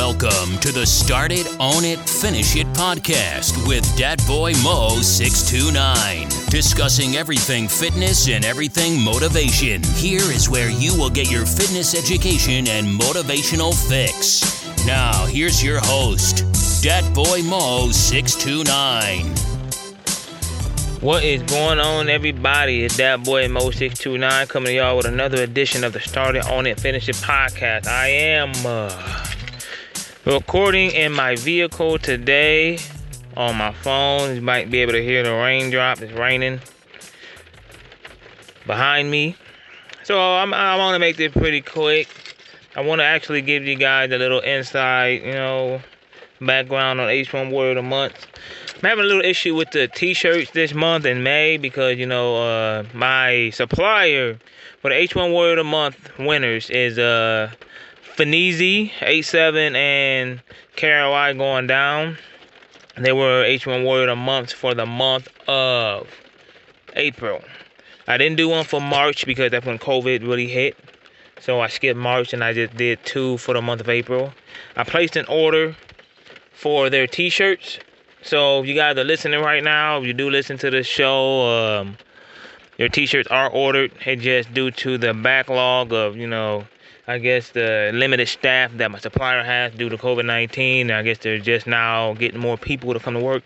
Welcome to the Start It, Own It, Finish It podcast with Dat Boy Mo 629. Discussing everything fitness and everything motivation. Here is where you will get your fitness education and motivational fix. Now, here's your host, Dat Boy Mo 629. What is going on, everybody? It's Dat Boy Mo629 coming to y'all with another edition of the Start It, Own It, Finish It podcast. I am uh, recording in my vehicle today on my phone. You might be able to hear the raindrop. It's raining behind me. So I'm, I want to make this pretty quick. I want to actually give you guys a little insight, you know, background on Ace1 Word of the Month. I'm having a little issue with the t-shirts this month in May because you know uh, my supplier for the Ace1 Word of the Month winners is uh Finisi 87 and Carol going down. They were Ace1 Warrior of the Month for the month of April. I didn't do one for March because that's when COVID really hit. So I skipped March and I just did two for the month of April. I placed an order for their t-shirts so you guys are listening right now, if you do listen to the show, um, your t-shirts are ordered. It's just due to the backlog of, you know, I guess the limited staff that my supplier has due to COVID-19. I guess they're just now getting more people to come to work.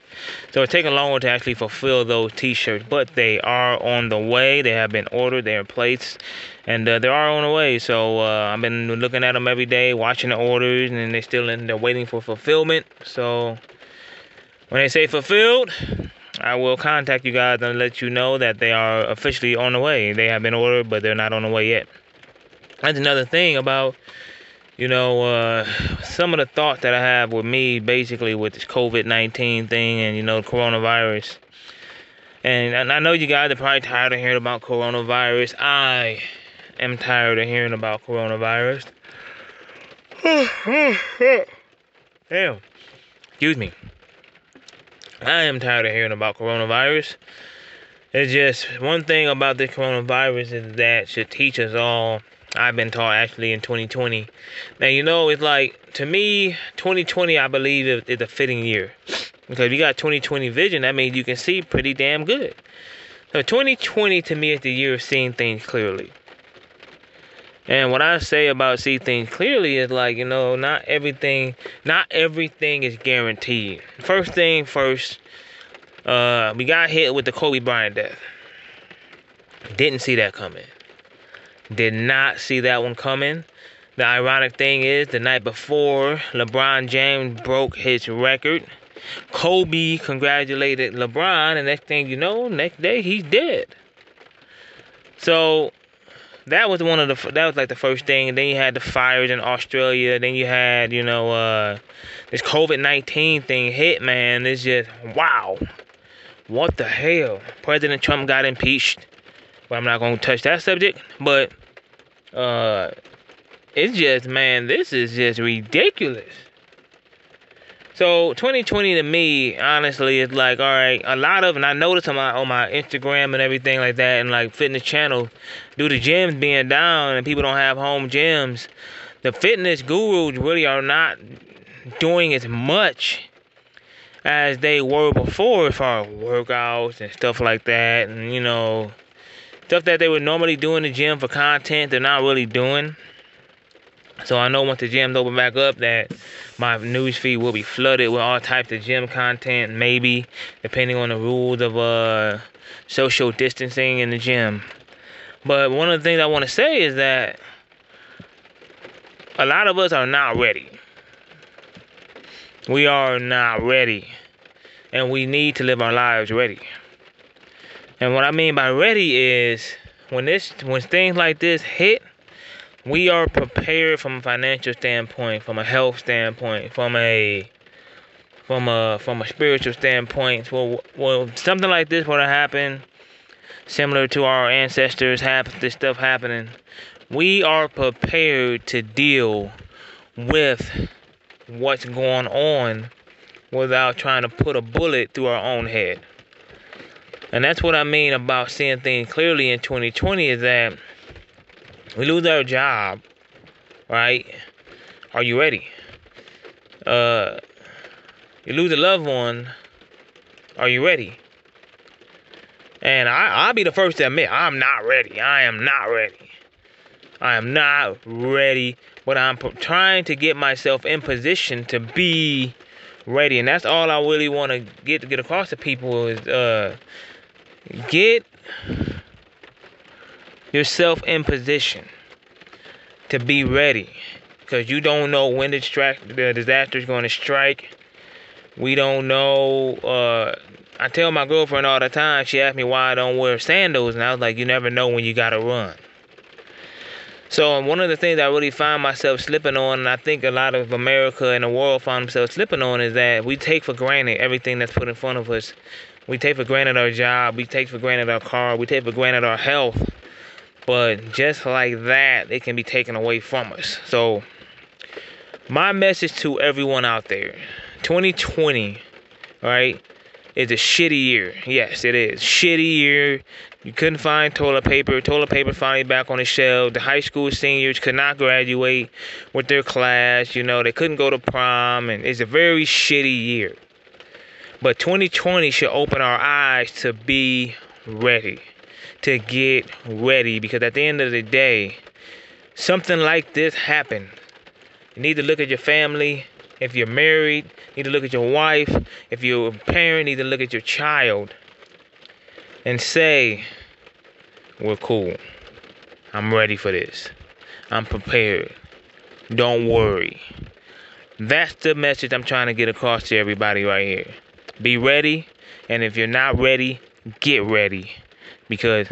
So it's taking longer to actually fulfill those t-shirts, but they are on the way. They have been ordered. They're placed, and uh, they are on the way. So uh, I've been looking at them every day, watching the orders, and they're still in. They're waiting for fulfillment. So when they say fulfilled, I will contact you guys and let you know that they are officially on the way. They have been ordered, but they're not on the way yet. That's another thing about, you know, uh, some of the thoughts that I have with me, basically with this COVID 19 thing and, you know, coronavirus. And, and I know you guys are probably tired of hearing about coronavirus. I am tired of hearing about coronavirus. Damn. Excuse me. I am tired of hearing about coronavirus. It's just one thing about this coronavirus is that should teach us all. I've been taught actually in 2020. Now you know it's like to me 2020 I believe is a fitting year because you got 2020 vision that means you can see pretty damn good. So 2020 to me is the year of seeing things clearly. And what I say about see things clearly is like, you know, not everything not everything is guaranteed. First thing first, uh, we got hit with the Kobe Bryant death. Didn't see that coming. Did not see that one coming. The ironic thing is, the night before, LeBron James broke his record. Kobe congratulated LeBron, and next thing you know, next day he's dead. So that was one of the that was like the first thing. And then you had the fires in Australia. Then you had you know uh, this COVID nineteen thing hit. Man, it's just wow. What the hell? President Trump got impeached. But I'm not gonna touch that subject. But uh, it's just man, this is just ridiculous. So 2020 to me, honestly, is like all right. A lot of, and I noticed on my on my Instagram and everything like that, and like fitness channel, due to gyms being down and people don't have home gyms, the fitness gurus really are not doing as much as they were before, as far as workouts and stuff like that, and you know, stuff that they would normally do in the gym for content, they're not really doing. So I know once the gyms open back up that my news feed will be flooded with all types of gym content, maybe depending on the rules of uh social distancing in the gym. But one of the things I want to say is that a lot of us are not ready. We are not ready. And we need to live our lives ready. And what I mean by ready is when this when things like this hit, we are prepared from a financial standpoint, from a health standpoint, from a from a from a spiritual standpoint. Well, well, something like this would have happened, similar to our ancestors have this stuff happening. We are prepared to deal with what's going on without trying to put a bullet through our own head. And that's what I mean about seeing things clearly in 2020 is that we lose our job, right? Are you ready? uh, you lose a loved one, are you ready? And I, I'll be the first to admit I'm not ready. I am not ready. I am not ready, but I'm trying to get myself in position to be ready. And that's all I really want to get to get across to people is uh, get yourself in position to be ready because you don't know when the, disaster is going to strike. We don't know. Uh, I tell my girlfriend all the time. She asked me why I don't wear sandals, and I was like, "You never know when you gotta run." So um, one of the things I really find myself slipping on, and I think a lot of America and the world find themselves slipping on, is that we take for granted everything that's put in front of us. We take for granted our job. We take for granted our car. We take for granted our health. But just like that, it can be taken away from us. So my message to everyone out there 2020, right, is a shitty year. Yes, it is. Shitty year. You couldn't find toilet paper. Toilet paper finally back on the shelf. The high school seniors could not graduate with their class. You know, they couldn't go to prom. And it's a very shitty year. But 2020 should open our eyes to be ready. To get ready. Because at the end of the day, something like this happened you need to look at your family. If you're married, need to look at your wife. If you're a parent, need to look at your child and say, We're cool. I'm ready for this. I'm prepared. Don't worry. That's the message I'm trying to get across to everybody right here. Be ready, and if you're not ready, get ready. Because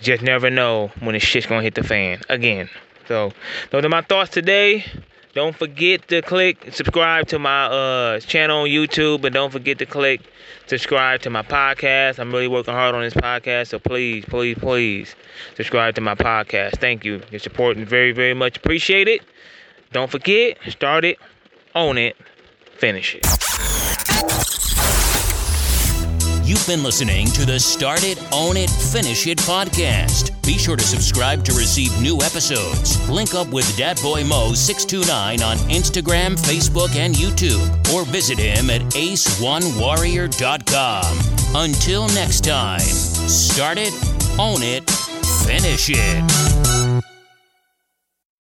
just never know when the shit's gonna hit the fan again. So those are my thoughts today. Don't forget to click subscribe to my uh, channel on YouTube, and don't forget to click subscribe to my podcast. I'm really working hard on this podcast, so please, please, please subscribe to my podcast. Thank you. Your support is very, very much appreciated. Don't forget, start it, own it, finish it. You've been listening to the Start It, Own It, Finish It podcast. Be sure to subscribe to receive new episodes. Link up with Boy Mo629 on Instagram, Facebook, and YouTube, or visit him at ace1warrior.com. Until next time, start it, own it, finish it.